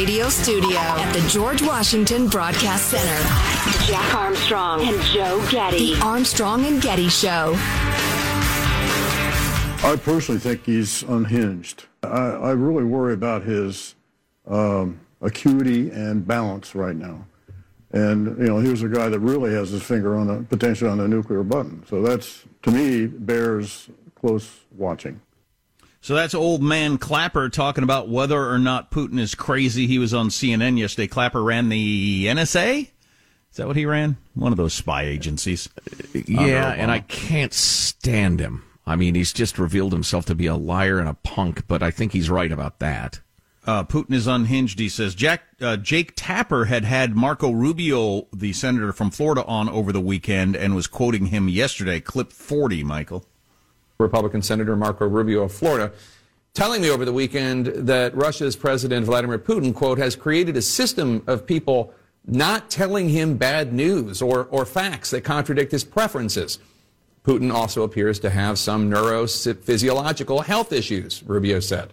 radio studio at the George Washington Broadcast Center. Jack Armstrong and Joe Getty. The Armstrong and Getty Show. I personally think he's unhinged. I, I really worry about his um, acuity and balance right now. And, you know, he was a guy that really has his finger on the, potentially on the nuclear button. So that's, to me, bears close watching. So that's old man Clapper talking about whether or not Putin is crazy. He was on CNN yesterday. Clapper ran the NSA. Is that what he ran? One of those spy agencies. Yeah, and I can't stand him. I mean, he's just revealed himself to be a liar and a punk, but I think he's right about that. Uh, Putin is unhinged. He says Jack uh, Jake Tapper had had Marco Rubio, the senator from Florida, on over the weekend and was quoting him yesterday. Clip forty, Michael. Republican Senator Marco Rubio of Florida, telling me over the weekend that Russia's President Vladimir Putin, quote, has created a system of people not telling him bad news or, or facts that contradict his preferences. Putin also appears to have some neurophysiological health issues, Rubio said.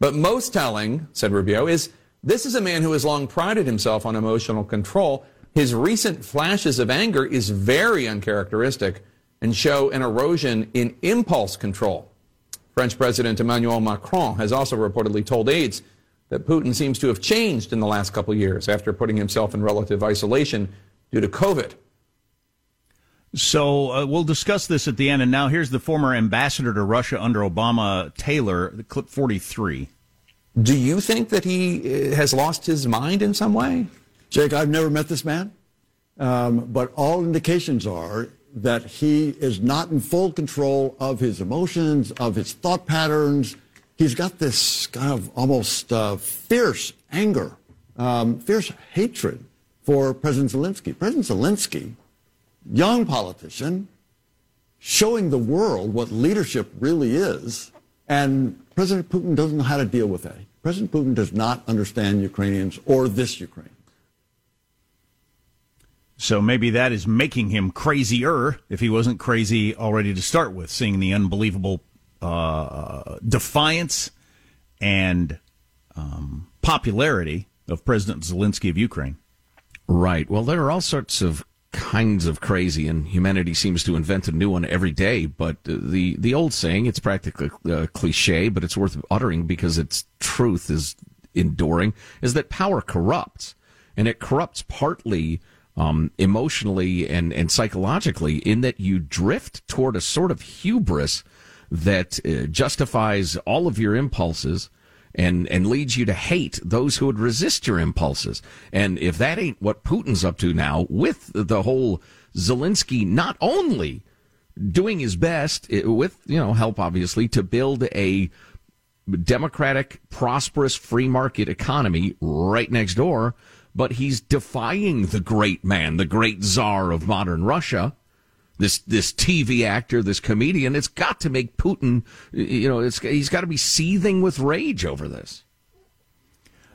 But most telling, said Rubio, is this is a man who has long prided himself on emotional control. His recent flashes of anger is very uncharacteristic and show an erosion in impulse control. French President Emmanuel Macron has also reportedly told aides that Putin seems to have changed in the last couple of years after putting himself in relative isolation due to COVID. So uh, we'll discuss this at the end. And now here's the former ambassador to Russia under Obama, Taylor, clip 43. Do you think that he uh, has lost his mind in some way? Jake, I've never met this man, um, but all indications are that he is not in full control of his emotions, of his thought patterns. He's got this kind of almost uh, fierce anger, um, fierce hatred for President Zelensky. President Zelensky young politician showing the world what leadership really is. And President Putin doesn't know how to deal with that. President Putin does not understand Ukrainians or this Ukraine. So maybe that is making him crazier if he wasn't crazy already to start with, seeing the unbelievable uh, defiance and um, popularity of President Zelensky of Ukraine. Right. Well, there are all sorts of kinds of crazy, and humanity seems to invent a new one every day. But the the old saying, it's practically a uh, cliche, but it's worth uttering because its truth is enduring, is that power corrupts, and it corrupts partly. Um, emotionally and, and psychologically, in that you drift toward a sort of hubris that uh, justifies all of your impulses and and leads you to hate those who would resist your impulses. And if that ain't what Putin's up to now with the whole Zelensky not only doing his best with you know help obviously to build a democratic prosperous free market economy right next door but he's defying the great man the great czar of modern russia this this TV actor, this comedian. It's got to make Putin, you know, it's he's got to be seething with rage over this.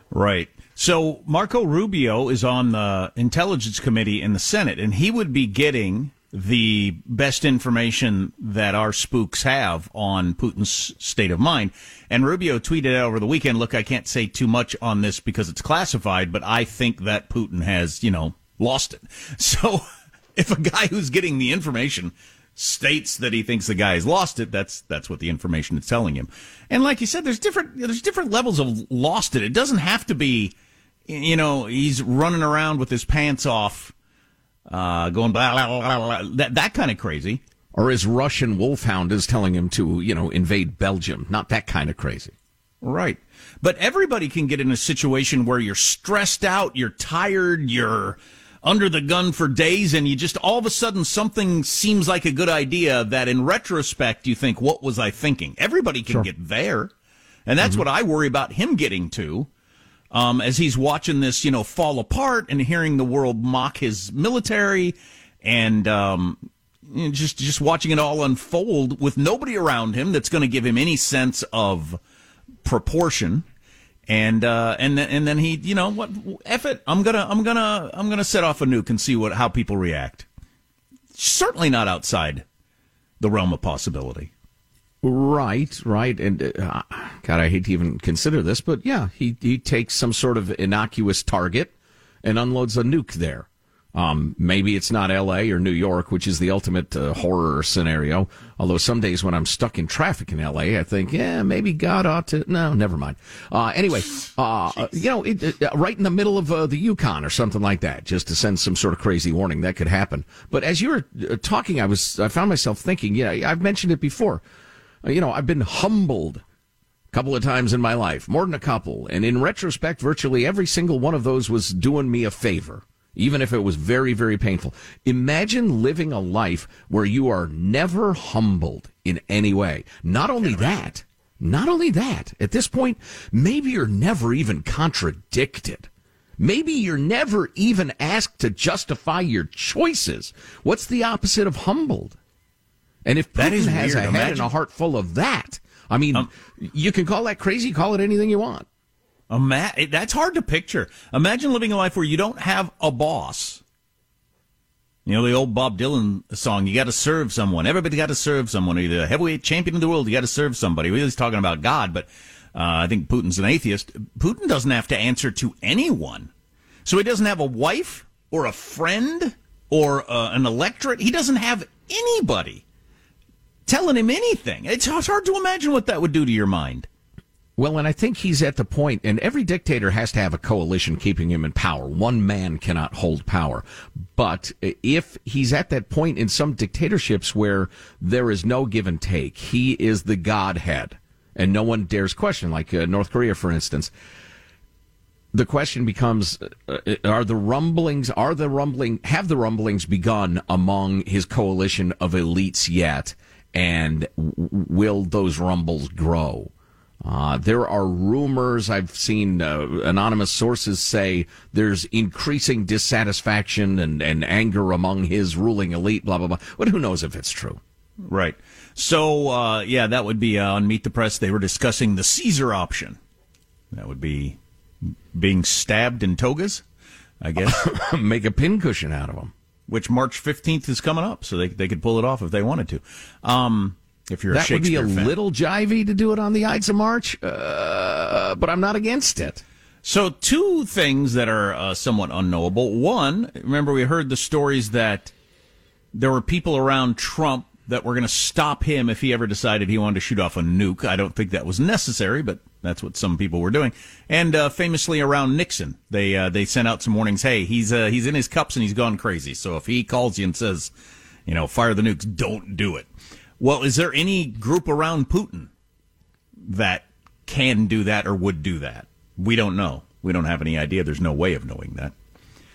Right. So Marco Rubio is on the Intelligence Committee in the Senate, and he would be getting the best information that our spooks have on Putin's state of mind. And Rubio tweeted out over the weekend, look, I can't say too much on this because it's classified, but I think that Putin has, you know, lost it. So if a guy who's getting the information states that he thinks the guy has lost it, that's that's what the information is telling him. And like you said, there's different there's different levels of lost it. It doesn't have to be, you know, he's running around with his pants off, uh, going blah blah blah blah, that that kind of crazy. Or his Russian wolfhound is telling him to, you know, invade Belgium. Not that kind of crazy. Right. But everybody can get in a situation where you're stressed out, you're tired, you're under the gun for days and you just all of a sudden something seems like a good idea that in retrospect you think, what was I thinking? Everybody can sure. get there. And that's mm-hmm. what I worry about him getting to. Um, as he's watching this, you know, fall apart and hearing the world mock his military and, um, just, just watching it all unfold with nobody around him that's going to give him any sense of proportion and uh, and then and then he, you know, what? F it. I'm gonna I'm gonna I'm gonna set off a nuke and see what how people react. Certainly not outside the realm of possibility. Right, right, and uh, God, I hate to even consider this, but yeah, he he takes some sort of innocuous target and unloads a nuke there. Um, maybe it's not L.A. or New York, which is the ultimate uh, horror scenario. Although some days when I'm stuck in traffic in L.A., I think, yeah, maybe God ought to. No, never mind. Uh, anyway, uh, you know, it, uh, right in the middle of uh, the Yukon or something like that, just to send some sort of crazy warning that could happen. But as you were uh, talking, I was I found myself thinking, yeah, I've mentioned it before. Uh, you know, I've been humbled a couple of times in my life, more than a couple, and in retrospect, virtually every single one of those was doing me a favor even if it was very, very painful. Imagine living a life where you are never humbled in any way. Not only that, not only that, at this point, maybe you're never even contradicted. Maybe you're never even asked to justify your choices. What's the opposite of humbled? And if Putin that is has weird. a head Imagine. and a heart full of that, I mean, um, you can call that crazy, call it anything you want. Ima- that's hard to picture. Imagine living a life where you don't have a boss. You know the old Bob Dylan song. You got to serve someone. Everybody got to serve someone. You're the heavyweight champion of the world. You got to serve somebody. We're just talking about God, but uh, I think Putin's an atheist. Putin doesn't have to answer to anyone, so he doesn't have a wife or a friend or uh, an electorate. He doesn't have anybody telling him anything. It's hard to imagine what that would do to your mind. Well, and I think he's at the point, and every dictator has to have a coalition keeping him in power. One man cannot hold power. But if he's at that point in some dictatorships where there is no give and take, he is the godhead, and no one dares question, like uh, North Korea, for instance. The question becomes: uh, Are the rumblings? Are the rumbling? Have the rumblings begun among his coalition of elites yet? And will those rumbles grow? Uh, there are rumors. I've seen uh, anonymous sources say there's increasing dissatisfaction and, and anger among his ruling elite, blah, blah, blah. But who knows if it's true? Right. So, uh, yeah, that would be uh, on Meet the Press. They were discussing the Caesar option. That would be being stabbed in togas, I guess. Make a pincushion out of them. Which March 15th is coming up, so they, they could pull it off if they wanted to. Um, if you're that would be a fan. little jivey to do it on the Ides of March, uh, but I'm not against it. So, two things that are uh, somewhat unknowable. One, remember we heard the stories that there were people around Trump that were going to stop him if he ever decided he wanted to shoot off a nuke. I don't think that was necessary, but that's what some people were doing. And uh, famously around Nixon, they uh, they sent out some warnings. Hey, he's uh, he's in his cups and he's gone crazy. So if he calls you and says, you know, fire the nukes, don't do it. Well, is there any group around Putin that can do that or would do that? We don't know. We don't have any idea. There's no way of knowing that.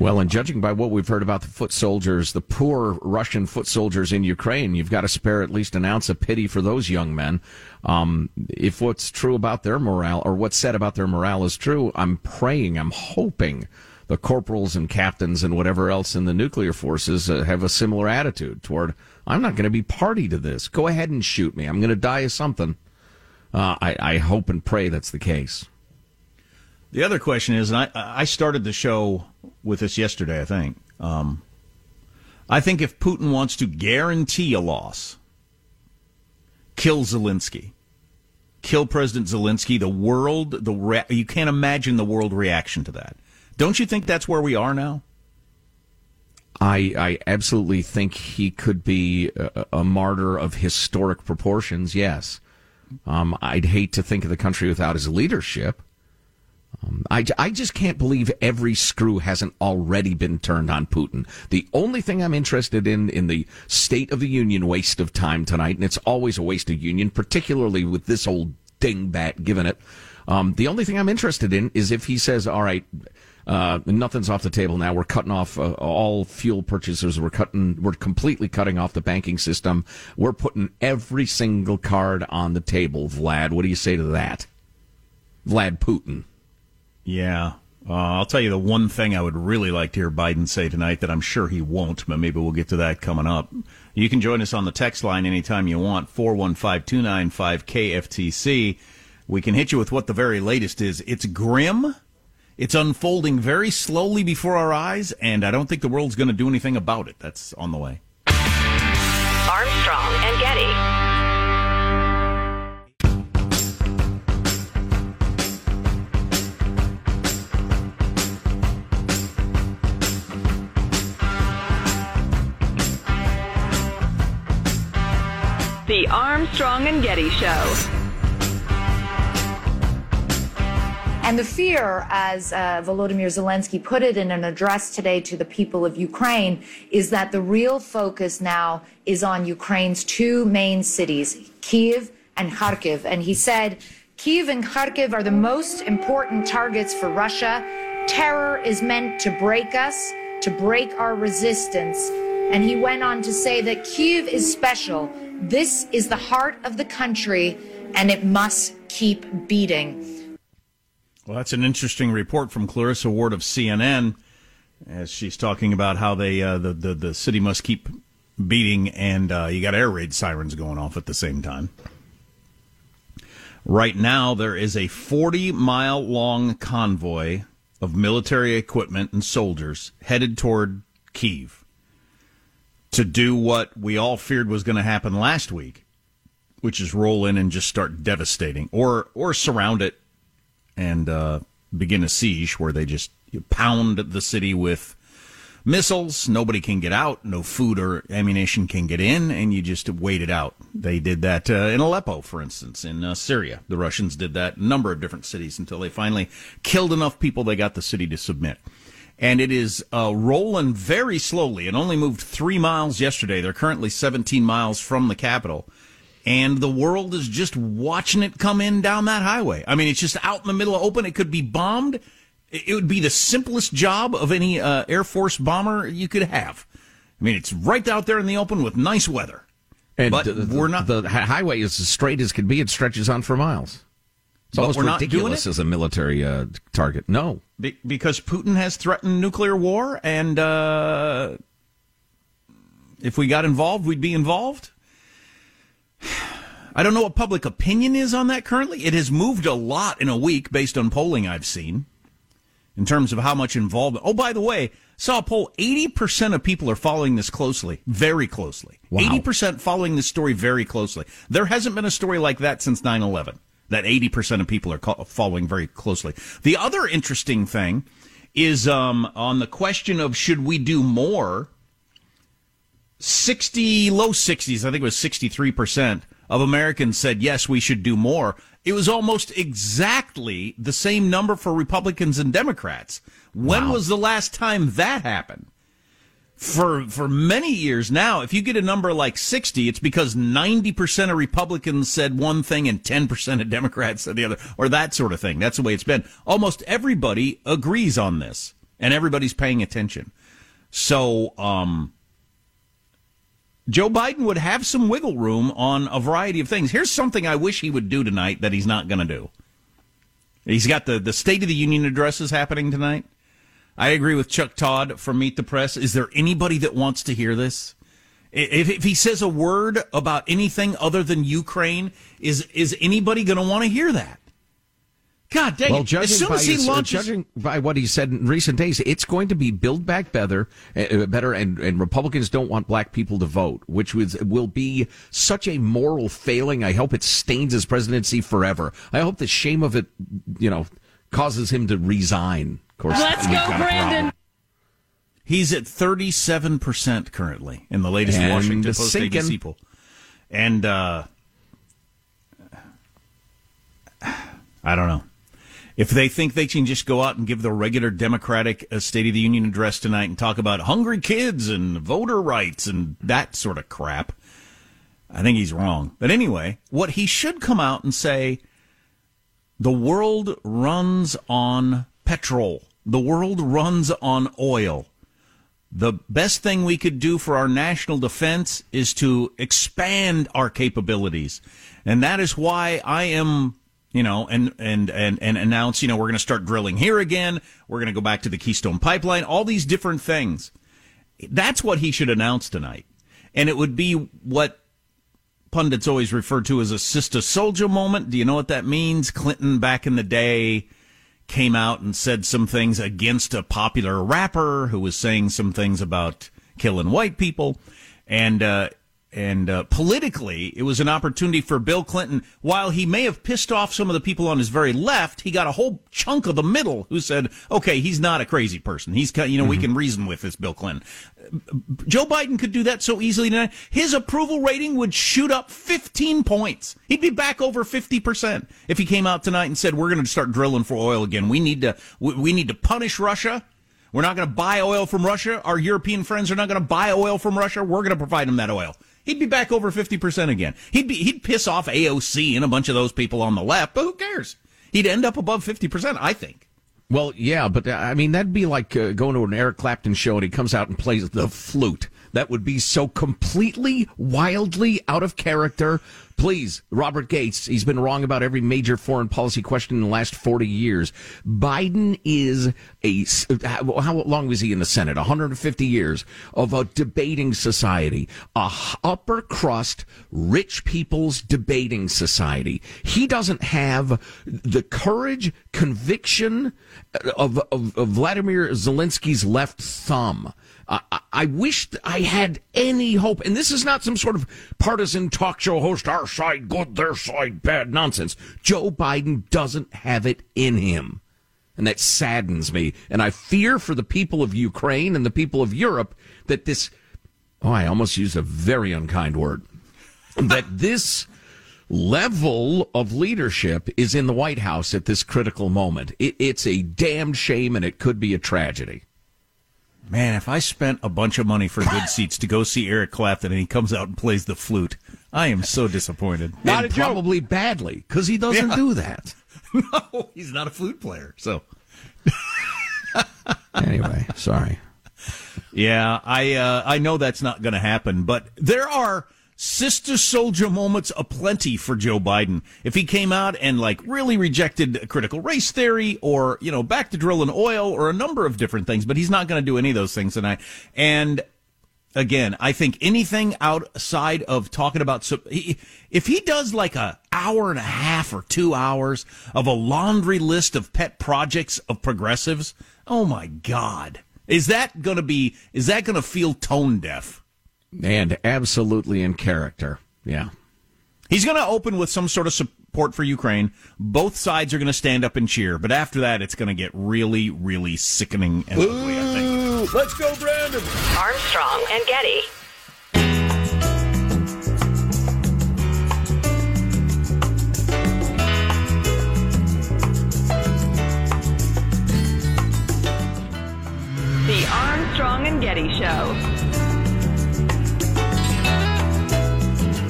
Well, and judging by what we've heard about the foot soldiers, the poor Russian foot soldiers in Ukraine, you've got to spare at least an ounce of pity for those young men. Um, if what's true about their morale, or what's said about their morale is true, I'm praying, I'm hoping the corporals and captains and whatever else in the nuclear forces uh, have a similar attitude toward I'm not going to be party to this. Go ahead and shoot me. I'm going to die of something. Uh, I, I hope and pray that's the case. The other question is, and I, I started the show with this yesterday, I think. Um, I think if Putin wants to guarantee a loss, kill Zelensky, kill President Zelensky, the world, the re- you can't imagine the world reaction to that. Don't you think that's where we are now? I, I absolutely think he could be a, a martyr of historic proportions. Yes, um, I'd hate to think of the country without his leadership. Um, I, I just can't believe every screw hasn't already been turned on Putin. The only thing I'm interested in in the State of the Union waste of time tonight, and it's always a waste of union, particularly with this old dingbat giving it. Um, the only thing I'm interested in is if he says, "All right, uh, nothing's off the table now. We're cutting off uh, all fuel purchasers. We're cutting. We're completely cutting off the banking system. We're putting every single card on the table. Vlad, what do you say to that? Vlad Putin. Yeah. Uh, I'll tell you the one thing I would really like to hear Biden say tonight that I'm sure he won't, but maybe we'll get to that coming up. You can join us on the text line anytime you want, 415 295 KFTC. We can hit you with what the very latest is. It's grim it's unfolding very slowly before our eyes, and I don't think the world's going to do anything about it. That's on the way. Armstrong and Getty. The Armstrong and Getty Show. And the fear, as uh, Volodymyr Zelensky put it in an address today to the people of Ukraine, is that the real focus now is on Ukraine's two main cities, Kiev and Kharkiv. And he said, Kiev and Kharkiv are the most important targets for Russia. Terror is meant to break us, to break our resistance. And he went on to say that Kiev is special. This is the heart of the country, and it must keep beating. Well, that's an interesting report from Clarissa Ward of CNN, as she's talking about how they uh, the, the the city must keep beating, and uh, you got air raid sirens going off at the same time. Right now, there is a 40 mile long convoy of military equipment and soldiers headed toward Kiev to do what we all feared was going to happen last week, which is roll in and just start devastating or or surround it and uh, begin a siege where they just pound the city with missiles. Nobody can get out. No food or ammunition can get in, and you just wait it out. They did that uh, in Aleppo, for instance, in uh, Syria. The Russians did that in a number of different cities until they finally killed enough people they got the city to submit. And it is uh, rolling very slowly. It only moved three miles yesterday. They're currently 17 miles from the capital and the world is just watching it come in down that highway. I mean, it's just out in the middle of open. It could be bombed. It would be the simplest job of any uh, Air Force bomber you could have. I mean, it's right out there in the open with nice weather. And but the, we're not. The highway is as straight as can be. It stretches on for miles. So it's almost ridiculous as a military uh, target. No, be- because Putin has threatened nuclear war, and uh, if we got involved, we'd be involved. I don't know what public opinion is on that currently. It has moved a lot in a week based on polling I've seen in terms of how much involvement. Oh, by the way, saw a poll 80% of people are following this closely, very closely. Wow. 80% following this story very closely. There hasn't been a story like that since 9 11, that 80% of people are following very closely. The other interesting thing is um, on the question of should we do more 60, low 60s, I think it was 63% of Americans said, yes, we should do more. It was almost exactly the same number for Republicans and Democrats. When wow. was the last time that happened? For, for many years now, if you get a number like 60, it's because 90% of Republicans said one thing and 10% of Democrats said the other, or that sort of thing. That's the way it's been. Almost everybody agrees on this, and everybody's paying attention. So, um, Joe Biden would have some wiggle room on a variety of things. Here's something I wish he would do tonight that he's not going to do. He's got the, the State of the Union addresses happening tonight. I agree with Chuck Todd from Meet the Press. Is there anybody that wants to hear this? If, if he says a word about anything other than Ukraine, is is anybody going to want to hear that? God dang well, it. Judging as soon as he his, uh, launches... Judging by what he said in recent days, it's going to be build back better, uh, better and, and Republicans don't want black people to vote, which was, will be such a moral failing. I hope it stains his presidency forever. I hope the shame of it, you know, causes him to resign. Of course, let's go, Brandon. He's at 37% currently in the latest and Washington Post ABC poll. And, uh, I don't know. If they think they can just go out and give the regular Democratic uh, State of the Union address tonight and talk about hungry kids and voter rights and that sort of crap, I think he's wrong. But anyway, what he should come out and say the world runs on petrol, the world runs on oil. The best thing we could do for our national defense is to expand our capabilities. And that is why I am you know, and and and and announce, you know, we're going to start drilling here again. We're going to go back to the Keystone Pipeline. All these different things. That's what he should announce tonight, and it would be what pundits always refer to as a Sister Souljah moment. Do you know what that means? Clinton back in the day came out and said some things against a popular rapper who was saying some things about killing white people, and uh, and uh, politically, it was an opportunity for Bill Clinton. While he may have pissed off some of the people on his very left, he got a whole chunk of the middle who said, "Okay, he's not a crazy person. He's you know mm-hmm. we can reason with this Bill Clinton." Joe Biden could do that so easily tonight. His approval rating would shoot up 15 points. He'd be back over 50% if he came out tonight and said, "We're going to start drilling for oil again. We need to we need to punish Russia." We're not going to buy oil from Russia. Our European friends are not going to buy oil from Russia. We're going to provide them that oil he'd be back over 50% again. He'd be, he'd piss off AOC and a bunch of those people on the left, but who cares? He'd end up above 50%, I think. Well, yeah, but uh, I mean, that'd be like uh, going to an Eric Clapton show and he comes out and plays the flute. That would be so completely, wildly out of character Please, Robert Gates, he's been wrong about every major foreign policy question in the last 40 years. Biden is a, uh, how long was he in the Senate? 150 years of a debating society, a upper crust, rich people's debating society. He doesn't have the courage, conviction uh, of, of, of Vladimir Zelensky's left thumb I, I wish I had any hope. And this is not some sort of partisan talk show host, our side good, their side bad nonsense. Joe Biden doesn't have it in him. And that saddens me. And I fear for the people of Ukraine and the people of Europe that this, oh, I almost used a very unkind word, that this level of leadership is in the White House at this critical moment. It, it's a damned shame and it could be a tragedy. Man, if I spent a bunch of money for good seats to go see Eric Clapton and he comes out and plays the flute, I am so disappointed. Not and probably joke. badly because he doesn't yeah. do that. no, he's not a flute player. So anyway, sorry. Yeah, I uh, I know that's not going to happen, but there are Sister Souljah moments aplenty for Joe Biden. If he came out and like really rejected critical race theory or, you know, back to drilling oil or a number of different things, but he's not going to do any of those things tonight. And again, I think anything outside of talking about, if he does like a hour and a half or two hours of a laundry list of pet projects of progressives, oh my God. Is that going to be, is that going to feel tone deaf? And absolutely in character. Yeah. He's going to open with some sort of support for Ukraine. Both sides are going to stand up and cheer, but after that, it's going to get really, really sickening and ugly, I think. Let's go, Brandon. Armstrong and Getty. The Armstrong and Getty Show.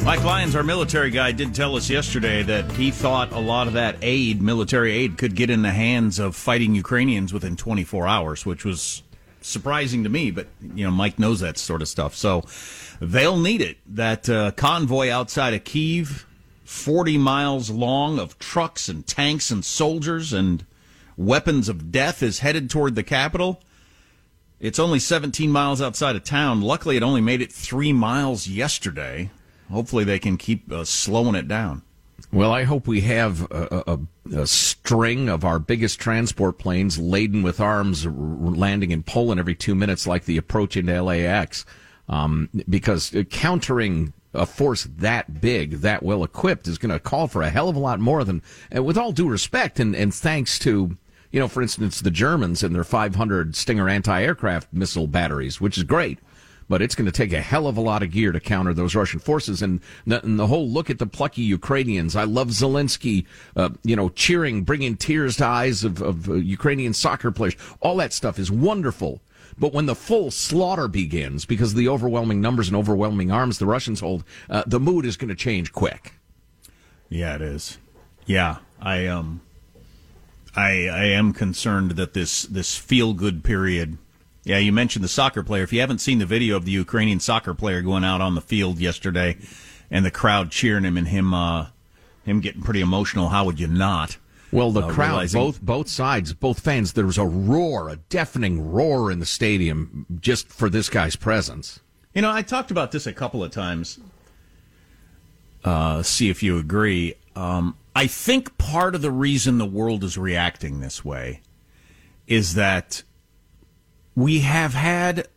Mike Lyons, our military guy, did tell us yesterday that he thought a lot of that aid, military aid, could get in the hands of fighting Ukrainians within 24 hours, which was surprising to me. But you know, Mike knows that sort of stuff, so they'll need it. That uh, convoy outside of Kiev, 40 miles long, of trucks and tanks and soldiers and weapons of death, is headed toward the capital. It's only 17 miles outside of town. Luckily, it only made it three miles yesterday hopefully they can keep uh, slowing it down. Well, I hope we have a, a, a, string of our biggest transport planes laden with arms landing in Poland every two minutes, like the approach into LAX, um, because countering a force that big, that well equipped, is going to call for a hell of a lot more than, with all due respect, and, and thanks to, you know, for instance, the Germans and their 500 Stinger anti-aircraft missile batteries, which is great but it's going to take a hell of a lot of gear to counter those Russian forces. And the, and the whole look at the plucky Ukrainians. I love Zelensky, uh, you know, cheering, bringing tears to eyes of, of uh, Ukrainian soccer players. All that stuff is wonderful. But when the full slaughter begins, because of the overwhelming numbers and overwhelming arms the Russians hold, uh, the mood is going to change quick. Yeah, it is. Yeah, I um, I I am concerned that this this feel good period yeah, you mentioned the soccer player. If you haven't seen the video of the Ukrainian soccer player going out on the field yesterday and the crowd cheering him and him uh, him getting pretty emotional, how would you not? Well, the uh, crowd, realizing... both both sides, both fans, there was a roar, a deafening roar in the stadium just for this guy's presence. You know, I talked about this a couple of times. Uh, see if you agree. Um, I think part of the reason the world is reacting this way is that we have had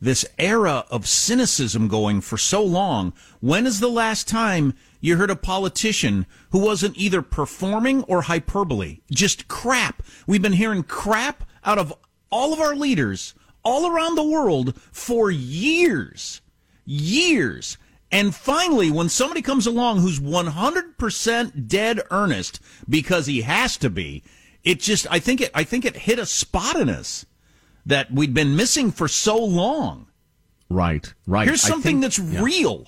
this era of cynicism going for so long. When is the last time you heard a politician who wasn't either performing or hyperbole? Just crap. We've been hearing crap out of all of our leaders all around the world for years. Years. And finally, when somebody comes along who's 100% dead earnest because he has to be, it just, I think it, I think it hit a spot in us that we'd been missing for so long. Right, right. Here's something think, that's yeah. real.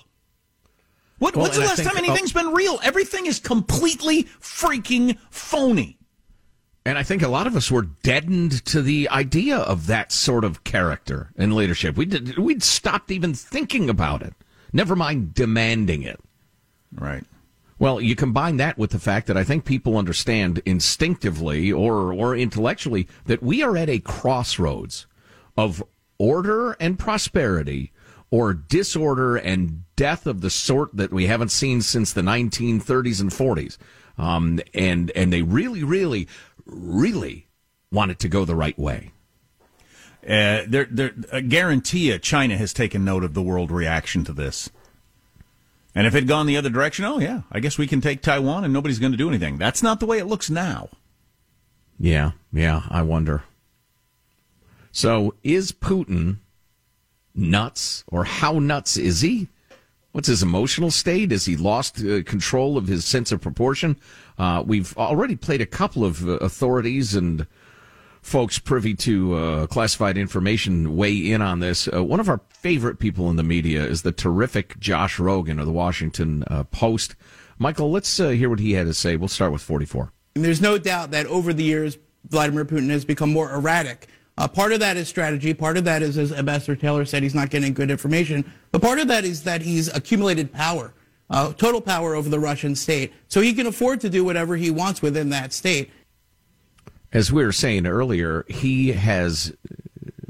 What, well, what's the last think, time anything's uh, been real? Everything is completely freaking phony. And I think a lot of us were deadened to the idea of that sort of character and leadership. We did, we'd stopped even thinking about it. Never mind demanding it. Right. Well, you combine that with the fact that I think people understand instinctively or, or intellectually that we are at a crossroads of order and prosperity or disorder and death of the sort that we haven't seen since the 1930s and 40s. Um, and, and they really, really, really want it to go the right way. Uh, they're, I guarantee you China has taken note of the world reaction to this. And if it had gone the other direction, oh yeah, I guess we can take Taiwan and nobody's going to do anything. That's not the way it looks now. Yeah, yeah, I wonder. So is Putin nuts or how nuts is he? What's his emotional state? Has he lost uh, control of his sense of proportion? Uh, we've already played a couple of uh, authorities and folks privy to uh, classified information weigh in on this. Uh, one of our favorite people in the media is the terrific Josh Rogin of the Washington uh, Post. Michael, let's uh, hear what he had to say. We'll start with 44. And there's no doubt that over the years, Vladimir Putin has become more erratic. Uh, part of that is strategy. Part of that is, as Ambassador Taylor said, he's not getting good information. But part of that is that he's accumulated power, uh, total power over the Russian state. So he can afford to do whatever he wants within that state as we were saying earlier, he has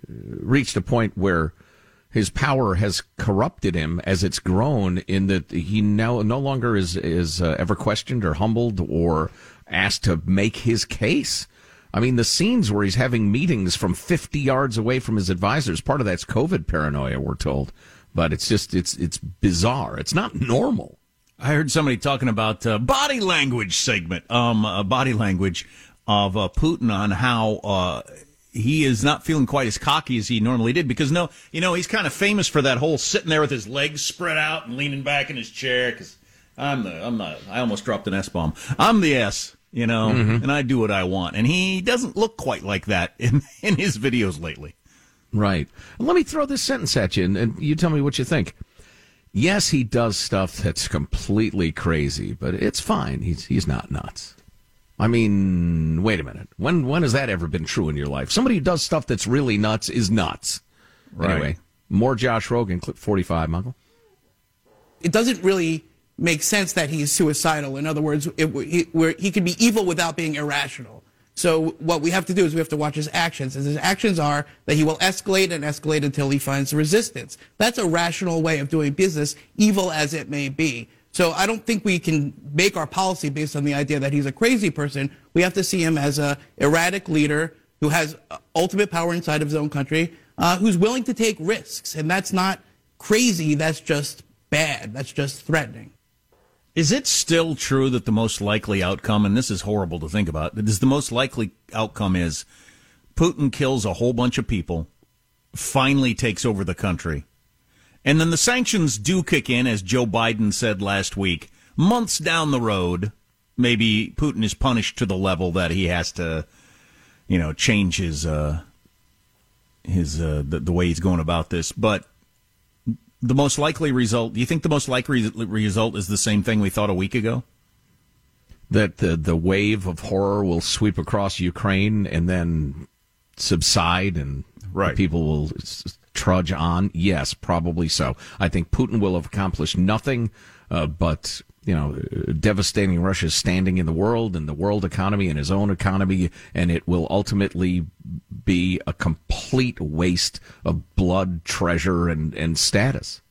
reached a point where his power has corrupted him as it's grown in that he now no longer is is uh, ever questioned or humbled or asked to make his case. I mean, the scenes where he's having meetings from 50 yards away from his advisors, part of that's COVID paranoia, we're told. But it's just, it's, it's bizarre. It's not normal. I heard somebody talking about uh, body language segment, um, uh, body language of uh, Putin on how uh, he is not feeling quite as cocky as he normally did because no, you know, he's kind of famous for that whole sitting there with his legs spread out and leaning back in his chair because I'm the I'm not I almost dropped an S bomb. I'm the S, you know, mm-hmm. and I do what I want, and he doesn't look quite like that in in his videos lately. Right. Let me throw this sentence at you, and, and you tell me what you think. Yes, he does stuff that's completely crazy, but it's fine. He's he's not nuts. I mean, wait a minute. When when has that ever been true in your life? Somebody who does stuff that's really nuts is nuts. Right. Anyway, more Josh Rogin, clip 45, Michael. It doesn't really make sense that he's suicidal. In other words, it, he, he could be evil without being irrational. So what we have to do is we have to watch his actions. And his actions are that he will escalate and escalate until he finds resistance. That's a rational way of doing business, evil as it may be. So I don't think we can make our policy based on the idea that he's a crazy person. We have to see him as a erratic leader who has ultimate power inside of his own country, uh, who's willing to take risks. And that's not crazy. That's just bad. That's just threatening. Is it still true that the most likely outcome, and this is horrible to think about, is the most likely outcome is Putin kills a whole bunch of people, finally takes over the country, and then the sanctions do kick in, as Joe Biden said last week. Months down the road, maybe Putin is punished to the level that he has to, you know, change his uh, his uh, the, the way he's going about this. But the most likely result, do you think the most likely result is the same thing we thought a week ago? That the the wave of horror will sweep across Ukraine and then subside, and right. people will trudge on? Yes, probably so. I think Putin will have accomplished nothing uh, but you know, devastating Russia's standing in the world and the world economy and his own economy, and it will ultimately be a complete waste of blood, treasure, and, and status.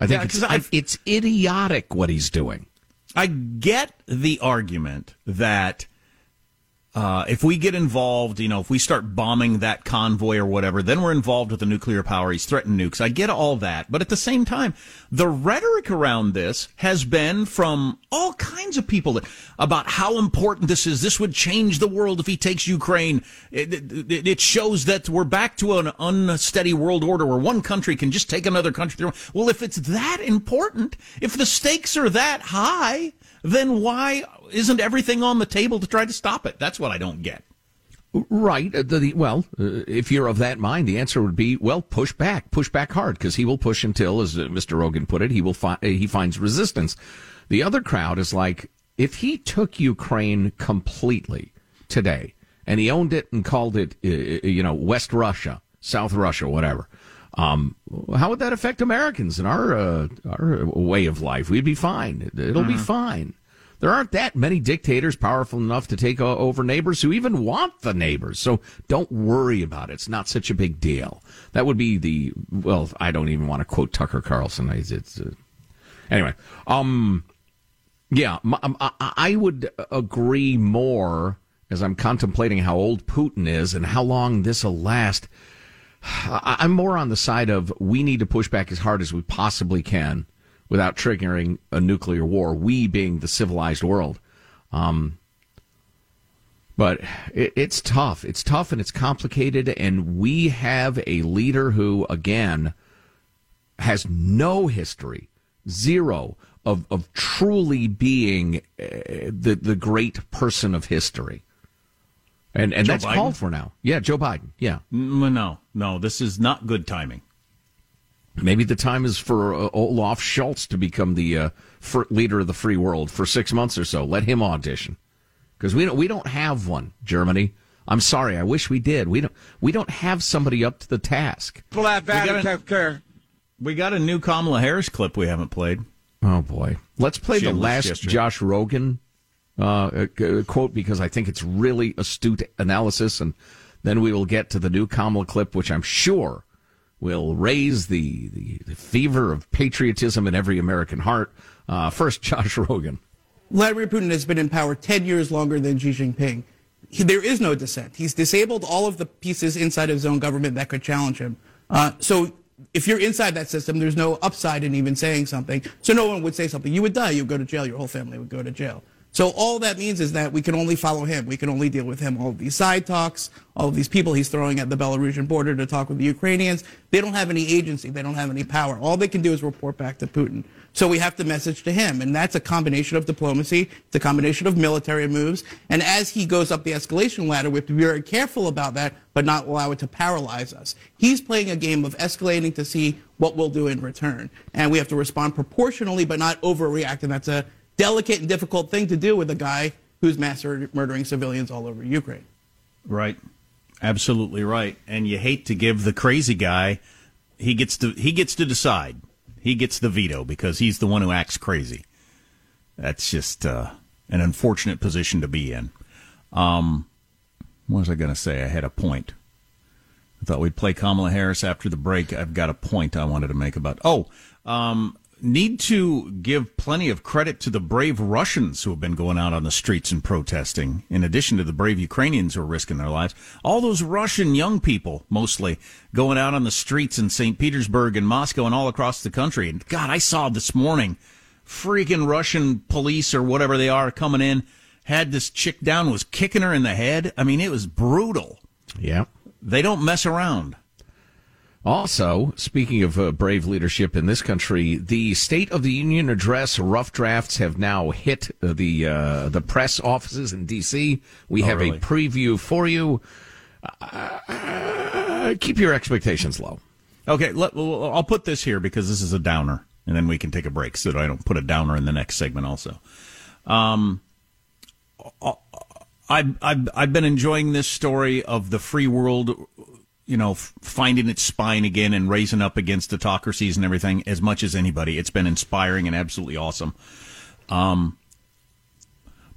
I think yeah, it's, it's idiotic what he's doing. I get the argument that uh, if we get involved, you know, if we start bombing that convoy or whatever, then we're involved with a nuclear power. He's threatened nukes. I get all that. But at the same time, the rhetoric around this has been from all kinds of people that, about how important this is. This would change the world if he takes Ukraine. It, it, it shows that we're back to an unsteady world order where one country can just take another country. Well, if it's that important, if the stakes are that high, then why isn't everything on the table to try to stop it? That's what I don't get. Right. Uh, the, the, well, uh, if you're of that mind, the answer would be, well, push back, push back hard, because he will push until, as uh, Mr. Rogin put it, he will fi- uh, he finds resistance. The other crowd is like, if he took Ukraine completely today and he owned it and called it, uh, you know, West Russia, South Russia, whatever. Um, how would that affect Americans and our uh, our way of life? We'd be fine. It'll mm-hmm. be fine. There aren't that many dictators powerful enough to take over neighbors who even want the neighbors. So don't worry about it. It's not such a big deal. That would be the, well, I don't even want to quote Tucker Carlson. It's, uh, anyway, um, yeah, um, I would agree more as I'm contemplating how old Putin is and how long this will last. I'm more on the side of we need to push back as hard as we possibly can without triggering a nuclear war, we being the civilized world. Um, but it, it's tough. It's tough and it's complicated. And we have a leader who, again, has no history, zero of, of truly being uh, the, the great person of history. And, and that's Biden? called for now. Yeah, Joe Biden. Yeah. No, no, this is not good timing. Maybe the time is for uh, Olaf Scholz to become the uh, leader of the free world for six months or so. Let him audition because we don't we don't have one. Germany. I'm sorry. I wish we did. We don't we don't have somebody up to the task. we got, a, we got a new Kamala Harris clip we haven't played. Oh boy, let's play she the last yesterday. Josh Rogin uh, quote because I think it's really astute analysis, and then we will get to the new Kamala clip, which I'm sure will raise the, the, the fever of patriotism in every American heart. Uh, first, Josh Rogin. Vladimir Putin has been in power 10 years longer than Xi Jinping. He, there is no dissent. He's disabled all of the pieces inside of his own government that could challenge him. Uh, so if you're inside that system, there's no upside in even saying something. So no one would say something. You would die. You would go to jail. Your whole family would go to jail. So all that means is that we can only follow him. We can only deal with him. All these side talks, all of these people he's throwing at the Belarusian border to talk with the Ukrainians, they don't have any agency. They don't have any power. All they can do is report back to Putin. So we have to message to him. And that's a combination of diplomacy. It's a combination of military moves. And as he goes up the escalation ladder, we have to be very careful about that, but not allow it to paralyze us. He's playing a game of escalating to see what we'll do in return. And we have to respond proportionally, but not overreact. And that's a delicate and difficult thing to do with a guy who's mass murdering civilians all over Ukraine. Right. Absolutely right. And you hate to give the crazy guy he gets to he gets to decide. He gets the veto because he's the one who acts crazy. That's just uh, an unfortunate position to be in. Um, what was I going to say? I had a point. I thought we'd play Kamala Harris after the break. I've got a point I wanted to make about. Oh, um, need to give plenty of credit to the brave Russians who have been going out on the streets and protesting, in addition to the brave Ukrainians who are risking their lives. All those Russian young people, mostly, going out on the streets in St. Petersburg and Moscow and all across the country. And God, I saw this morning freaking Russian police or whatever they are coming in, had this chick down, was kicking her in the head. I mean, it was brutal. Yeah. They don't mess around. Also, speaking of uh, brave leadership in this country, the State of the Union address rough drafts have now hit uh, the uh, the press offices in D.C. We oh, have really? a preview for you. Uh, keep your expectations low. Okay, let, I'll put this here because this is a downer, and then we can take a break so that I don't put a downer in the next segment. Also, um, I've, I've I've been enjoying this story of the free world you know, finding its spine again and raising up against autocracies and everything as much as anybody. It's been inspiring and absolutely awesome. Um,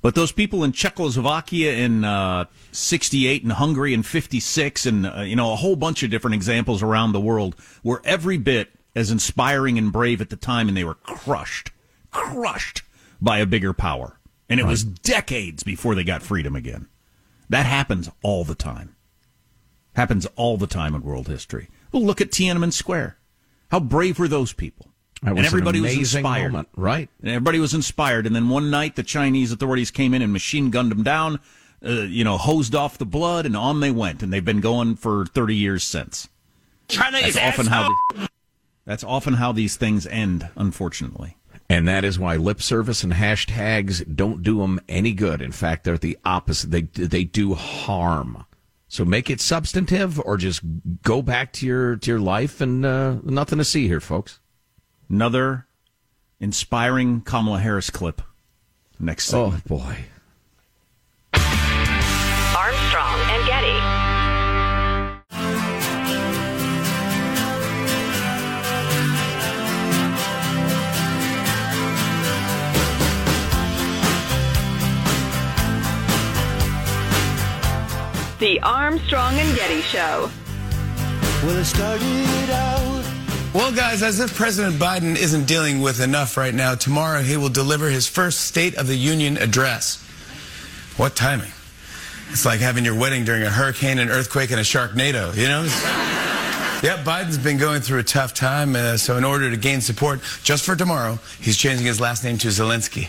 but those people in Czechoslovakia in uh, 68 and Hungary in 56 and, uh, you know, a whole bunch of different examples around the world were every bit as inspiring and brave at the time, and they were crushed, crushed by a bigger power. And it right. was decades before they got freedom again. That happens all the time. Happens all the time in world history. Well, look at Tiananmen Square. How brave were those people? That was and everybody an was amazing inspired. moment, right? And everybody was inspired. And then one night, the Chinese authorities came in and machine gunned them down, uh, you know, hosed off the blood, and on they went. And they've been going for 30 years since. China That's often how. asshole. The, that's often how these things end, unfortunately. And that is why lip service and hashtags don't do them any good. In fact, they're the opposite. They they do harm. So make it substantive, or just go back to your to your life and uh, nothing to see here, folks. Another inspiring Kamala Harris clip. Next segment. Oh boy. Armstrong and The Armstrong and Getty Show. Well, it started out. Well, guys, as if President Biden isn't dealing with enough right now, tomorrow he will deliver his first State of the Union address. What timing? It's like having your wedding during a hurricane, an earthquake, and a sharknado, you know? Yep, Biden's been going through a tough time, uh, so in order to gain support just for tomorrow, he's changing his last name to Zelensky.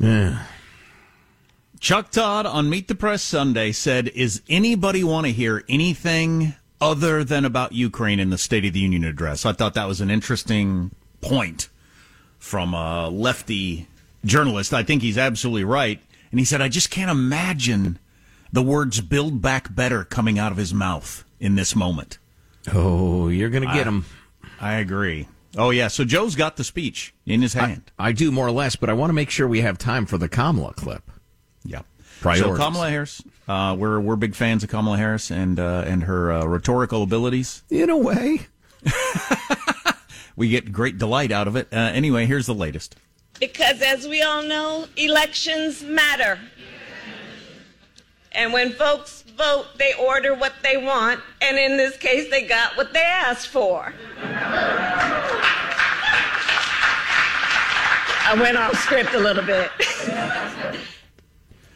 Yeah. Chuck Todd on Meet the Press Sunday said, Is anybody want to hear anything other than about Ukraine in the State of the Union address? I thought that was an interesting point from a lefty journalist. I think he's absolutely right. And he said, I just can't imagine the words build back better coming out of his mouth in this moment. Oh, you're gonna get him. I agree. Oh, yeah. So Joe's got the speech in his hand. I do more or less, but I want to make sure we have time for the Kamala clip. Yeah. Priorities. So Kamala Harris, uh, we're we're big fans of Kamala Harris and uh, and her uh, rhetorical abilities. In a way. We get great delight out of it. Uh, anyway, here's the latest. Because as we all know, elections matter. And when folks vote, they order what they want, and in this case, they got what they asked for. I went off script a little bit.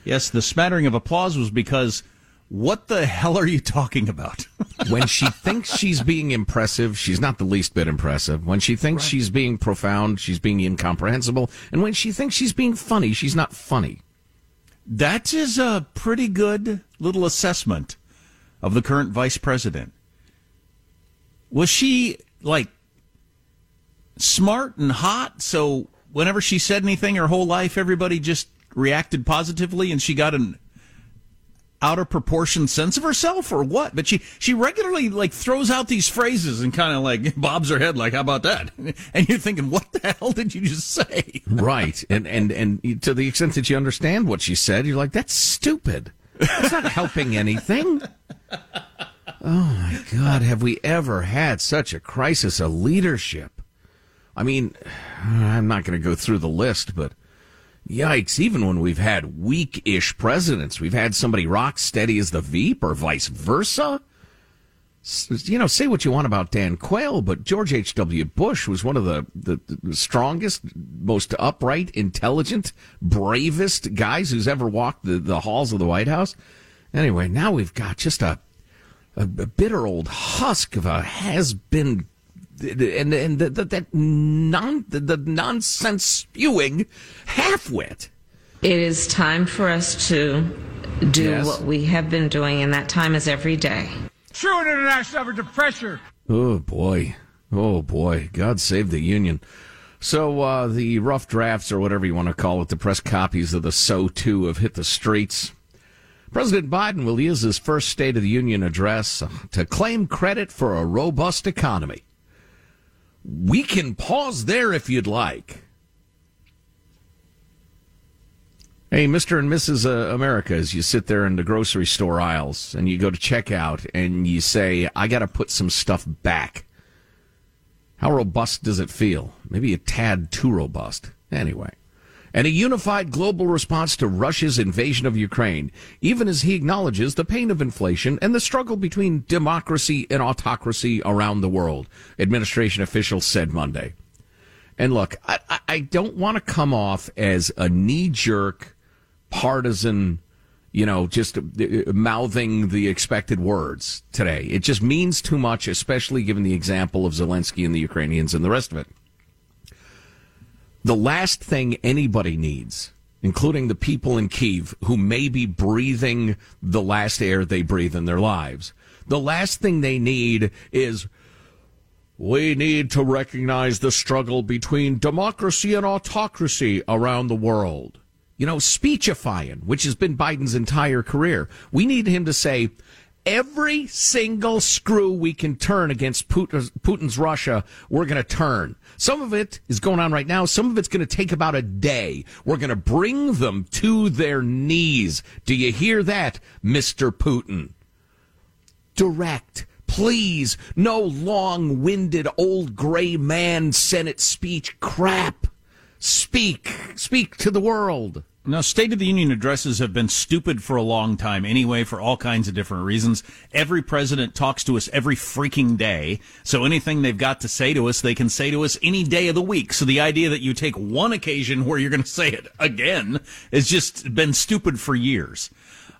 Yes, the smattering of applause was because what the hell are you talking about? when she thinks she's being impressive, she's not the least bit impressive. When she thinks she's being profound, she's being incomprehensible. And when she thinks she's being funny, she's not funny. that is a pretty good little assessment of the current vice president. Was she like smart and hot? So whenever she said anything her whole life, everybody just reacted positively and she got an out of proportion sense of herself or what? But she, she regularly like throws out these phrases and kind of like bobs her head like, how about that? And you're thinking, what the hell did you just say? Right. And, and, and to the extent that you understand what she said, you're like, that's stupid. That's not helping anything. Oh my God. Have we ever had such a crisis of leadership? I mean, I'm not going to go through the list, but yikes, even when we've had weak ish presidents, we've had somebody rock steady as the Veep or vice versa. You know, say what you want about Dan Quayle, but George H.W. Bush was one of the, the, the strongest, most upright, intelligent, bravest guys who's ever walked the, the halls of the White House. Anyway, now we've got just a, a, a bitter old husk of a has been and and the, the, that non the, the nonsense spewing halfwit. It is time for us to do Yes. what we have been doing, and that time is every day. True international effort to pressure. Oh boy, oh boy, God save the Union. So uh, the rough drafts, or whatever you want to call it, the press copies of the SOTU have hit the streets. President Biden will use his first State of the Union address to claim credit for a robust economy. We can pause there if you'd like. Hey, Mr. and Mrs. Uh, America, as you sit there in the grocery store aisles and you go to checkout and you say, I got to put some stuff back. How robust does it feel? Maybe a tad too robust. Anyway. And a unified global response to Russia's invasion of Ukraine, even as he acknowledges the pain of inflation and the struggle between democracy and autocracy around the world, administration officials said Monday. And look, I, I- don't want to come off as a knee jerk partisan, you know, just uh, mouthing the expected words today. It just means too much, especially given the example of Zelensky and the Ukrainians and the rest of it. The last thing anybody needs, including the people in Kiev who may be breathing the last air they breathe in their lives, the last thing they need is we need to recognize the struggle between democracy and autocracy around the world. You know, speechifying, which has been Biden's entire career. We need him to say, every single screw we can turn against Putin's Russia, we're going to turn. Some of it is going on right now. Some of it's going to take about a day. We're going to bring them to their knees. Do you hear that, Mr. Putin? Direct Please, no long winded old gray man Senate speech crap. Speak, speak to the world. Now, State of the Union addresses have been stupid for a long time anyway, for all kinds of different reasons. Every president talks to us every freaking day. So anything they've got to say to us, they can say to us any day of the week. So the idea that you take one occasion where you're going to say it again has just been stupid for years.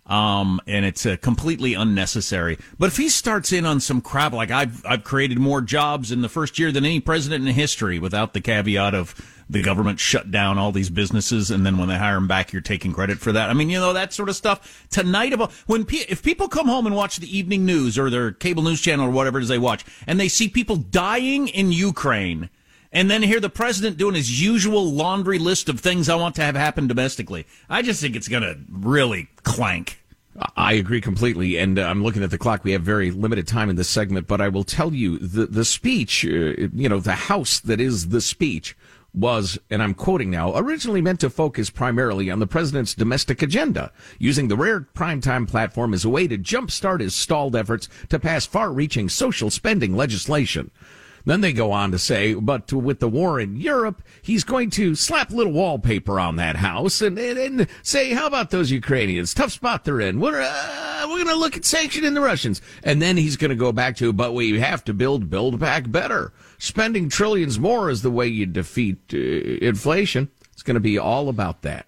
Um, and it's uh, completely unnecessary. But if he starts in on some crap like I've I've created more jobs in the first year than any president in history, without the caveat of the government shut down all these businesses, and then when they hire them back, you're taking credit for that. I mean, you know that sort of stuff. Tonight, when if people come home and watch the evening news or their cable news channel or whatever it is they watch, and they see people dying in Ukraine and then hear the president doing his usual laundry list of things I want to have happen domestically. I just think it's going to really clank. I agree completely, and uh, I'm looking at the clock. We have very limited time in this segment, but I will tell you the the speech, uh, you know, the house that is the speech was, and I'm quoting now, originally meant to focus primarily on the president's domestic agenda, using the rare primetime platform as a way to jumpstart his stalled efforts to pass far-reaching social spending legislation. Then they go on to say, but with the war in Europe, he's going to slap little wallpaper on that house and, and, and say, how about those Ukrainians? Tough spot they're in. We're, uh, we're going to look at sanctioning the Russians. And then he's going to go back to, but we have to build, build back better. Spending trillions more is the way you defeat uh, inflation. It's going to be all about that.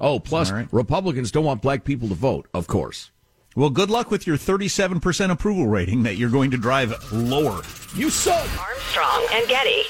Oh, plus right. Republicans don't want black people to vote, of course. Well, good luck with your 37% approval rating that you're going to drive lower. You suck. Armstrong and Getty.